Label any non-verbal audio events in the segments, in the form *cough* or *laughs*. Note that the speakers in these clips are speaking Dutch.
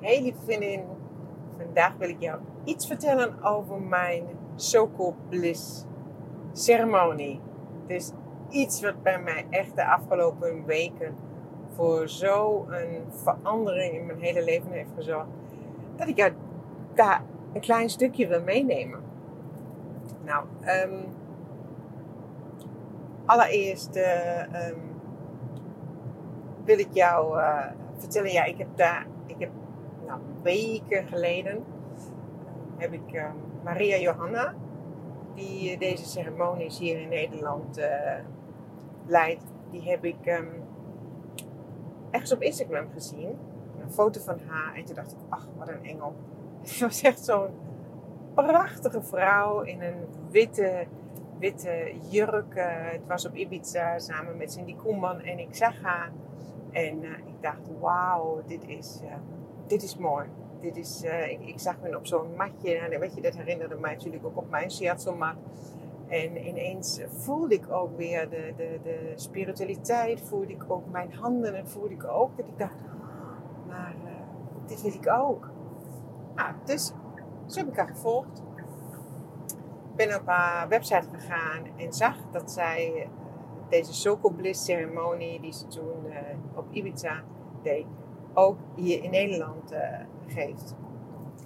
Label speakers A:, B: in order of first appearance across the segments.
A: Hey lieve vriendin, vandaag wil ik jou iets vertellen over mijn Soko Bliss ceremonie. Dus iets wat bij mij echt de afgelopen weken voor zo'n verandering in mijn hele leven heeft gezorgd. Dat ik jou daar een klein stukje wil meenemen. Nou, um, allereerst uh, um, wil ik jou uh, vertellen, ja, ik heb daar, ik heb nou, weken geleden, heb ik uh, Maria Johanna, die deze ceremonies hier in Nederland leidt, die heb ik um, ergens op Instagram gezien. Een foto van haar en toen dacht ik, ach, wat een engel. *laughs* Het was echt zo'n prachtige vrouw in een witte, witte jurk. het was op Ibiza samen met Cindy Koeman en ik zag haar. En uh, ik dacht, wauw, dit is, dit is mooi. Dit is, uh, ik, zag me op zo'n matje. En weet je, dat herinnerde mij natuurlijk ook op mijn shiatsu-mat. En ineens voelde ik ook weer de, de, de spiritualiteit. Voelde ik ook mijn handen. En voelde ik ook dat ik dacht, maar dit wil ik ook. Nou, dus zo heb ik haar gevolgd. Ben op haar website gegaan en zag dat zij deze Soko Bliss ceremonie die ze toen op Ibiza deed, ook hier in Nederland uh, geeft.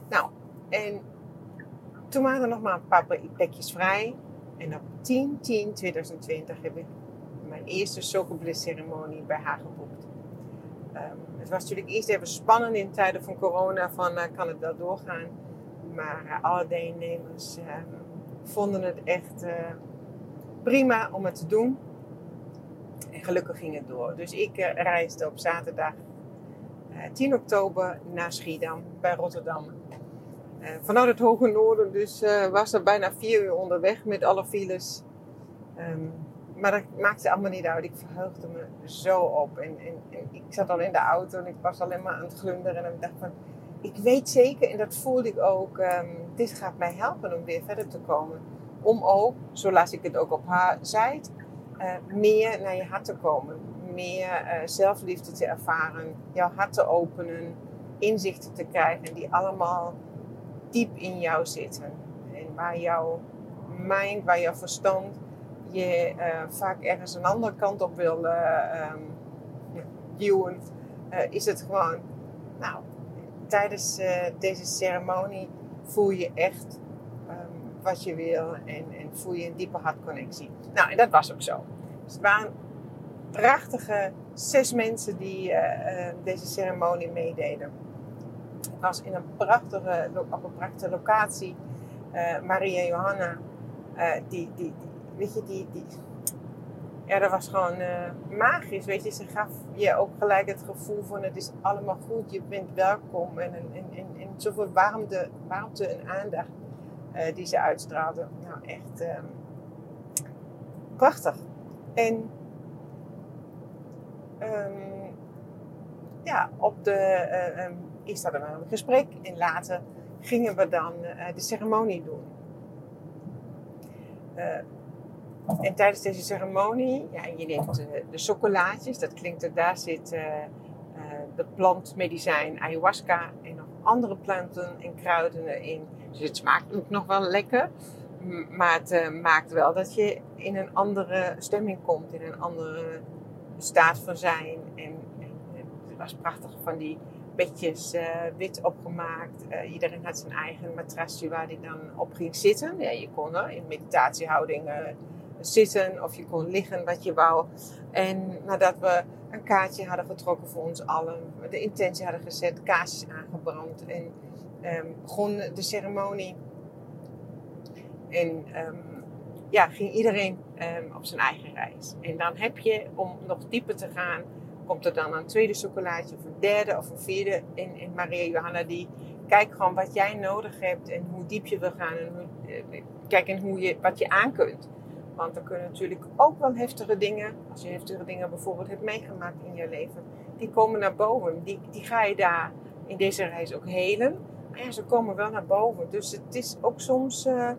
A: Nou, en toen waren er nog maar een paar plekjes vrij. En op 10 10 2020 heb ik mijn eerste Soko Bliss ceremonie bij haar geboekt. Um, het was natuurlijk eerst even spannend in tijden van corona, van uh, kan het wel doorgaan. Maar alle deelnemers um, vonden het echt prima om het te doen. En gelukkig ging het door. Dus ik reisde op zaterdag eh, 10 oktober naar Schiedam bij Rotterdam. Uh, vanuit het hoge noorden, dus was er bijna vier uur onderweg met alle files. Um, maar dat maakte allemaal niet uit. Ik verheugde me zo op. En, en, ik zat al in de auto en ik was alleen maar aan het glunderen. En ik dacht van, ik weet zeker, en dat voelde ik ook, um, dit gaat mij helpen om weer verder te komen. Om ook, zo las ik het ook op haar uh, meer naar je hart te komen. Meer uh, zelfliefde te ervaren, jouw hart te openen, inzichten te krijgen die allemaal diep in jou zitten. En waar jouw mind, waar jouw verstand je uh, vaak ergens een andere kant op wil um, duwen, is het gewoon, nou, tijdens deze ceremonie voel je echt wat je wil en, en voel je een diepe hartconnectie. Nou, en dat was ook zo. Dus het prachtige zes mensen die uh, deze ceremonie meededen. Het was in een prachtige, op een prachtige locatie. Uh, Maria Johanna, die, die, weet je, die, die, ja, dat was gewoon magisch, weet je. Ze gaf je ook gelijk het gevoel van het is allemaal goed, je bent welkom. En, en, en, en zoveel warmte, warmte en aandacht die ze uitstraalde. Nou, echt um, prachtig. En um, ja, op de, uh, um, eerst hadden we een gesprek en later gingen we dan uh, de ceremonie doen. en tijdens deze ceremonie, ja, je neemt de chocolaatjes, dat klinkt er, daar zit de plantmedicijn ayahuasca en nog andere planten en kruiden in. Dus het smaakt ook nog wel lekker. Maar het maakt wel dat je in een andere stemming komt, in een andere staat van zijn. En, en het was prachtig van die bedjes uh, wit opgemaakt. Uh, iedereen had zijn eigen matrasje waar hij dan op ging zitten. Ja, je kon er in meditatiehouding zitten of je kon liggen wat je wou. En nadat we een kaartje hadden getrokken voor ons allen, de intentie hadden gezet, kaarsjes aangebrand en um, begon de ceremonie. En um, ja, ging iedereen um, op zijn eigen reis. En dan heb je, om nog dieper te gaan, komt er dan een tweede chocolaatje of een derde of een vierde. En, en Maria Johanna die kijkt gewoon wat jij nodig hebt en hoe diep je wil gaan. En hoe, uh, kijk en hoe je, wat je aan kunt. Want er kunnen natuurlijk ook wel heftige dingen, als je heftige dingen bijvoorbeeld hebt meegemaakt in je leven, die komen naar boven. Die, die ga je daar in deze reis ook helen. Maar ja, ze komen wel naar boven. Dus het is ook soms uh,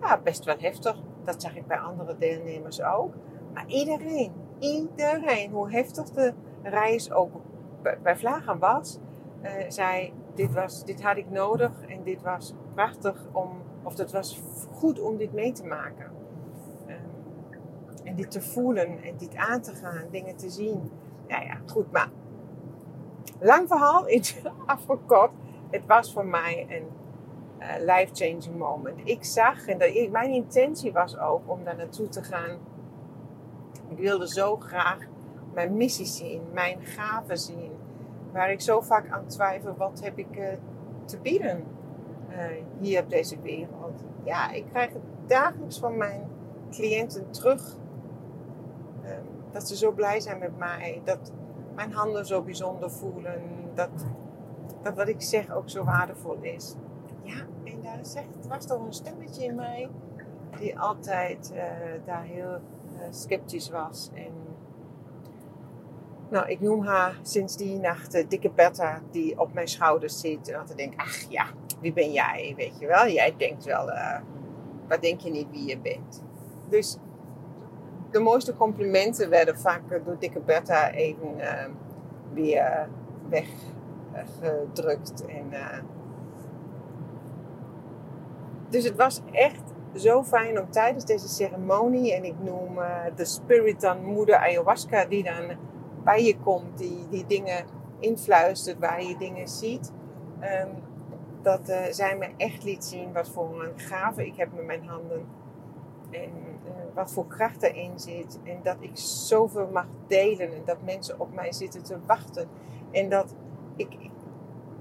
A: ja, best wel heftig. Dat zag ik bij andere deelnemers ook. Maar iedereen, iedereen, hoe heftig de reis ook bij Vlagen was, uh, zei: dit, was, dit had ik nodig en dit was prachtig om, of het was goed om dit mee te maken. Um, en dit te voelen en dit aan te gaan, dingen te zien. Ja, ja, goed, maar lang verhaal *laughs* in afgekort. Het was voor mij een life-changing moment. Ik zag, en mijn intentie was ook om daar naartoe te gaan. Ik wilde zo graag mijn missie zien, mijn gaven zien. Waar ik zo vaak aan twijfel, wat heb ik uh, te bieden uh, hier op deze wereld? Ja, ik krijg het dagelijks van mijn cliënten terug. Uh, dat ze zo blij zijn met mij. Dat mijn handen zo bijzonder voelen. Dat, dat wat ik zeg ook zo waardevol is. Ja, en daar zegt, was toch een stemmetje in mij die altijd uh, daar heel uh, sceptisch was. En nou, ik noem haar sinds die nacht de dikke Bertha die op mijn schouders zit. En altijd denk, ach ja, wie ben jij, weet je wel? Jij denkt wel, uh, wat denk je niet wie je bent? Dus de mooiste complimenten werden vaak door dikke Bertha even weer weggedrukt. En, dus het was echt zo fijn om tijdens deze ceremonie, en ik noem de spirit dan moeder ayahuasca, die dan bij je komt, die, die dingen influistert, waar je dingen ziet. Um, dat uh, zij me echt liet zien wat voor een gave ik heb met mijn handen. En uh, wat voor kracht erin zit. En dat ik zoveel mag delen. En dat mensen op mij zitten te wachten. En dat ik,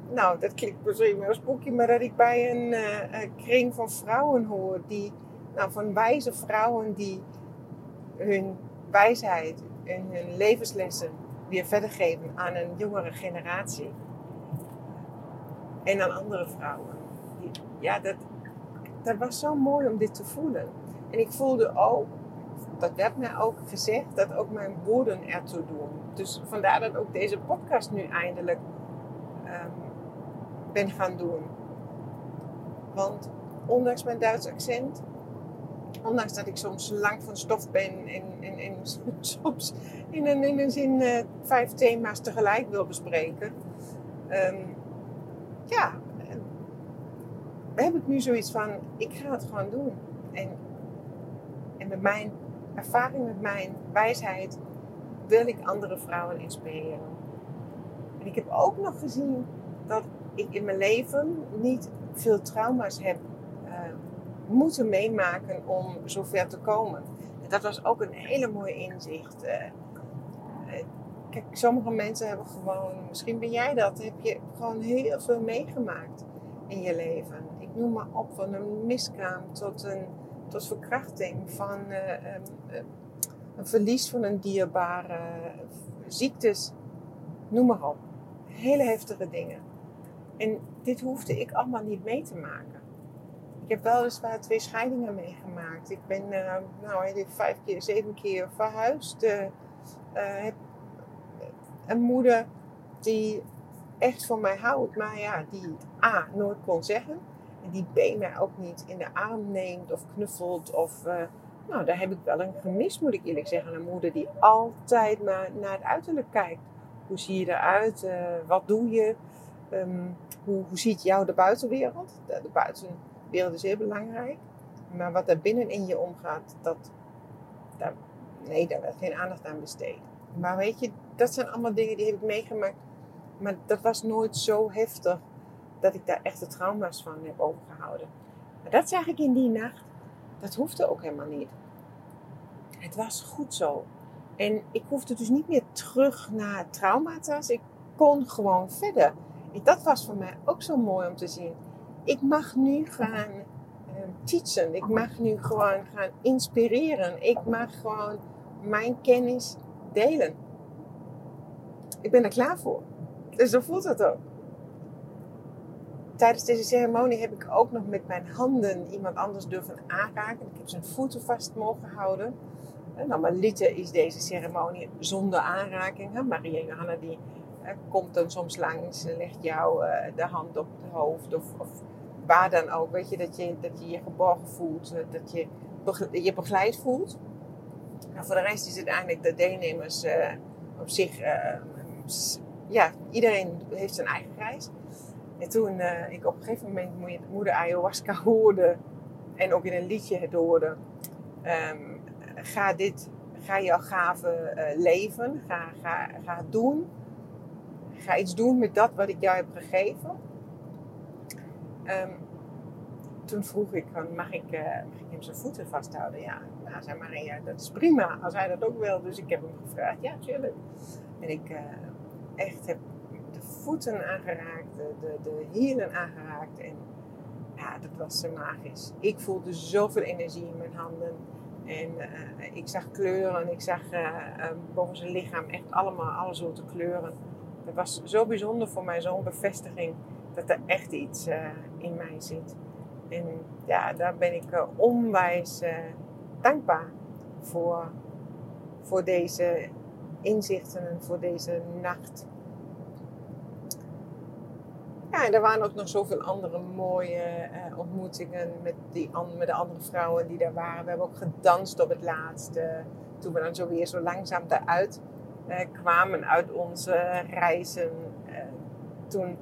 A: nou dat klinkt misschien wel spooky, maar dat ik bij een, uh, een kring van vrouwen hoor. Die, nou van wijze vrouwen die hun wijsheid, en hun levenslessen weer verder geven aan een jongere generatie. En aan andere vrouwen. Ja, dat, dat was zo mooi om dit te voelen. En ik voelde ook, dat werd mij ook gezegd, dat ook mijn woorden ertoe doen. Dus vandaar dat ook deze podcast nu eindelijk um, ben gaan doen. Want ondanks mijn Duits accent ondanks dat ik soms lang van stof ben en, *laughs* soms in een, in een zin uh, vijf thema's tegelijk wil bespreken. Um, ja, heb ik nu zoiets van, ik ga het gewoon doen. En, en met mijn ervaring, met mijn wijsheid, wil ik andere vrouwen inspireren. Ik heb ook nog gezien dat ik in mijn leven niet veel trauma's heb moeten meemaken om zover te komen. En dat was ook een hele mooie inzicht. Uh, kijk, sommige mensen hebben gewoon, misschien ben jij dat, heb je gewoon heel veel meegemaakt in je leven. Ik noem maar op, van een miskraam tot een tot verkrachting, van um, een verlies van een dierbare, ziektes, noem maar op. Hele heftige dingen. En dit hoefde ik allemaal niet mee te maken. Ik heb weliswaar twee scheidingen meegemaakt. Ik ben uh, nou, vijf keer, zeven keer verhuisd. Uh, heb een moeder die echt van mij houdt, maar ja, die A, nooit kon zeggen. En die B, mij ook niet in de arm neemt of knuffelt. Of, nou, daar heb ik wel een gemis, moet ik eerlijk zeggen. Een moeder die altijd maar naar het uiterlijk kijkt. Hoe zie je eruit? wat doe je? Um, hoe, hoe ziet jou de buitenwereld? De, de buiten wereld is heel belangrijk. Maar wat er binnenin je omgaat, dat, daar, nee, daar werd geen aandacht aan besteed. Maar weet je, dat zijn allemaal dingen die heb ik meegemaakt. Maar dat was nooit zo heftig dat ik daar echte trauma's van heb overgehouden. Maar dat zag ik in die nacht. Dat hoefde ook helemaal niet. Het was goed zo. En ik hoefde dus niet meer terug naar trauma's. Ik kon gewoon verder. Dat was voor mij ook zo mooi om te zien ik mag nu gaan uh. Ik mag nu gewoon gaan inspireren. Ik mag gewoon mijn kennis delen. Ik ben er klaar voor. Dus zo voelt het ook. Tijdens deze ceremonie heb ik ook nog met mijn handen iemand anders durven aanraken. Ik heb zijn voeten vast mogen houden. En normaliter is deze ceremonie zonder aanraking. Maria Johanna die uh, komt dan soms langs, legt jou uh, de hand op het hoofd of, of waar dan ook, weet je, dat je dat je, je geborgen voelt, eh, dat je je begeleid voelt. Nou, voor de rest is het eigenlijk de deelnemers op zich ja, iedereen heeft zijn eigen reis. En toen ik op een gegeven moment moeder ayahuasca hoorde en ook in een liedje het hoorde, um, ga dit, ga jouw gave uh, leven, ga, ga, ga doen. Ga iets doen met dat wat ik jou heb gegeven. Um, toen vroeg ik, mag ik, uh, mag ik hem zijn voeten vasthouden? Ja, nou, zei Maria, dat is prima als hij dat ook wil. Dus ik heb hem gevraagd, ja, tuurlijk. En ik uh, echt heb de voeten aangeraakt, de, de, de hielen aangeraakt. En ja, dat was magisch. Ik voelde zoveel energie in mijn handen. En uh, ik zag kleuren, ik zag boven zijn lichaam echt allemaal alle soorten kleuren. Het was zo bijzonder voor mij, zo'n bevestiging dat er echt iets in mij zit. En ja, daar ben ik uh, onwijs dankbaar voor, voor deze inzichten en voor deze nacht. Ja, en er waren ook nog zoveel andere mooie uh, ontmoetingen met, die, met de andere vrouwen die daar waren. We hebben ook gedanst op het laatste. Toen we dan zo weer zo langzaam daaruit kwamen uit onze reizen. toen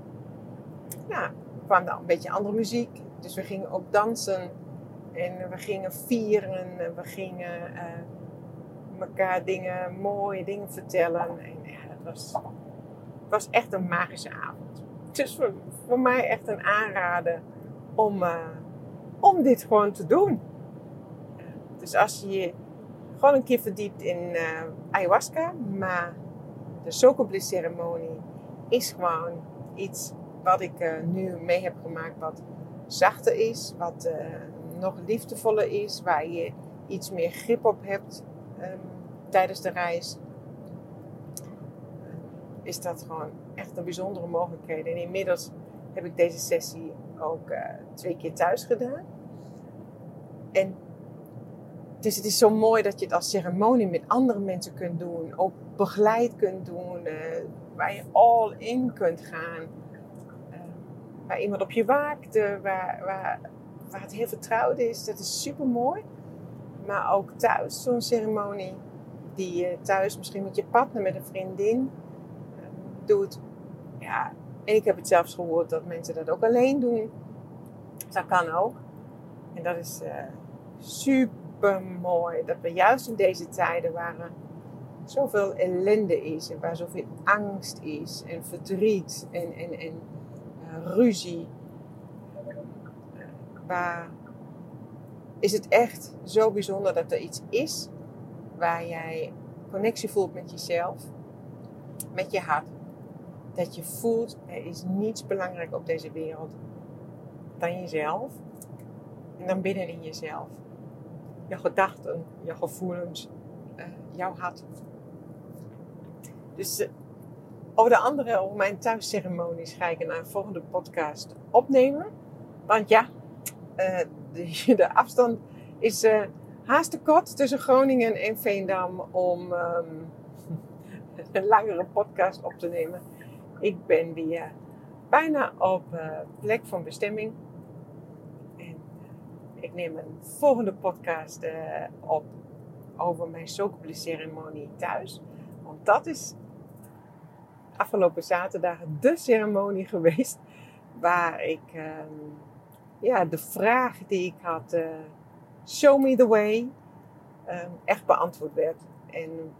A: ja, kwam er een beetje andere muziek. Dus we gingen ook dansen en we gingen vieren en we gingen elkaar dingen, mooie dingen vertellen. En ja, het was, het was echt een magische avond. Het is voor, mij echt een aanrader om, uh, om dit gewoon te doen. Dus als je je gewoon een keer verdiept in uh, ayahuasca, maar de Sokoblis ceremonie is gewoon iets wat ik nu mee heb gemaakt, wat zachter is, wat nog liefdevoller is, waar je iets meer grip op hebt um, tijdens de reis, is dat gewoon echt een bijzondere mogelijkheid. En inmiddels heb ik deze sessie ook uh, twee keer thuis gedaan. En dus het is zo mooi dat je het als ceremonie met andere mensen kunt doen, ook begeleid kunt doen, uh, waar je all in kunt gaan waar iemand op je waakt, waar, waar, waar het heel vertrouwd is. Dat is super mooi. Maar ook thuis, zo'n ceremonie die je thuis misschien met je partner, met een vriendin doet. Ja, en ik heb het zelfs gehoord dat mensen dat ook alleen doen. Dat kan ook. En dat is uh, super mooi. Dat we juist in deze tijden waar zoveel ellende is en waar zoveel angst is en verdriet en, en, en ruzie. Waar is het echt zo bijzonder dat er iets is waar jij connectie voelt met jezelf, met je hart. Dat je voelt, er is niets belangrijk op deze wereld dan jezelf. En dan binnenin jezelf. Je gedachten, je gevoelens, uh, jouw hart. Dus uh, over de andere, over mijn thuisceremonies, ga ik een volgende podcast opnemen. Want ja, uh, *laughs* de, afstand is haast te kort tussen Groningen en Veendam om um, *laughs* een langere podcast op te nemen. Ik ben weer bijna op uh, plek van bestemming. En ik neem een volgende podcast op over mijn ceremonie thuis. Want dat is afgelopen zaterdag de ceremonie geweest. Waar ik ehm, ja, de vraag die ik had, show me the way, ehm, echt beantwoord werd. En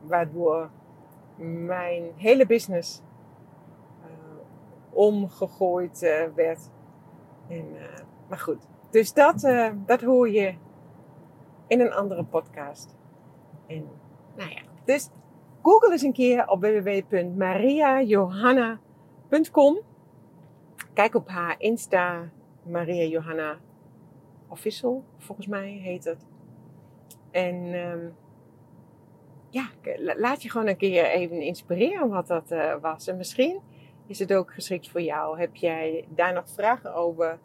A: waardoor mijn hele business omgegooid uh, werd. En, maar goed, dus dat, dat hoor je in een andere podcast. En nou ja, dus Google eens een keer op www.mariajohanna.com. Kijk op haar Insta, Maria Johanna Official, volgens mij heet het. En um, ja, laat je gewoon een keer even inspireren wat dat was. En misschien is het ook geschikt voor jou. Heb jij daar nog vragen over?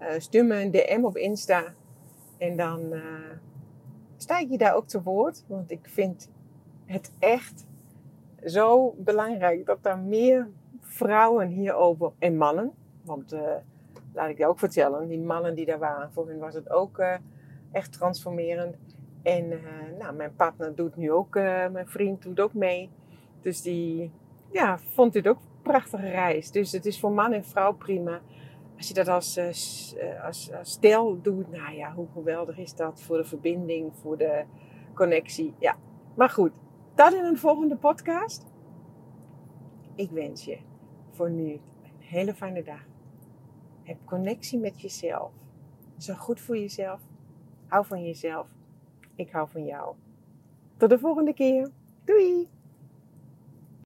A: Uh, stuur me een DM op Insta. En dan uh, sta ik je daar ook te woord. Want ik vind het echt zo belangrijk dat er meer vrouwen hierover en mannen, want uh, laat ik je ook vertellen, die mannen die daar waren, voor hen was het ook echt transformerend. En nou, mijn partner doet nu ook, mijn vriend doet ook mee. Dus die, ja, vond dit ook prachtige reis. Dus het is voor man en vrouw prima. Als je dat als, uh, als, als stel doet, nou ja, hoe geweldig is dat voor de verbinding, voor de connectie. Ja, maar goed, dat in een volgende podcast. Ik wens je voor nu een hele fijne dag. Heb connectie met jezelf. Zorg goed voor jezelf. Hou van jezelf. Ik hou van jou. Tot de volgende keer. Doei!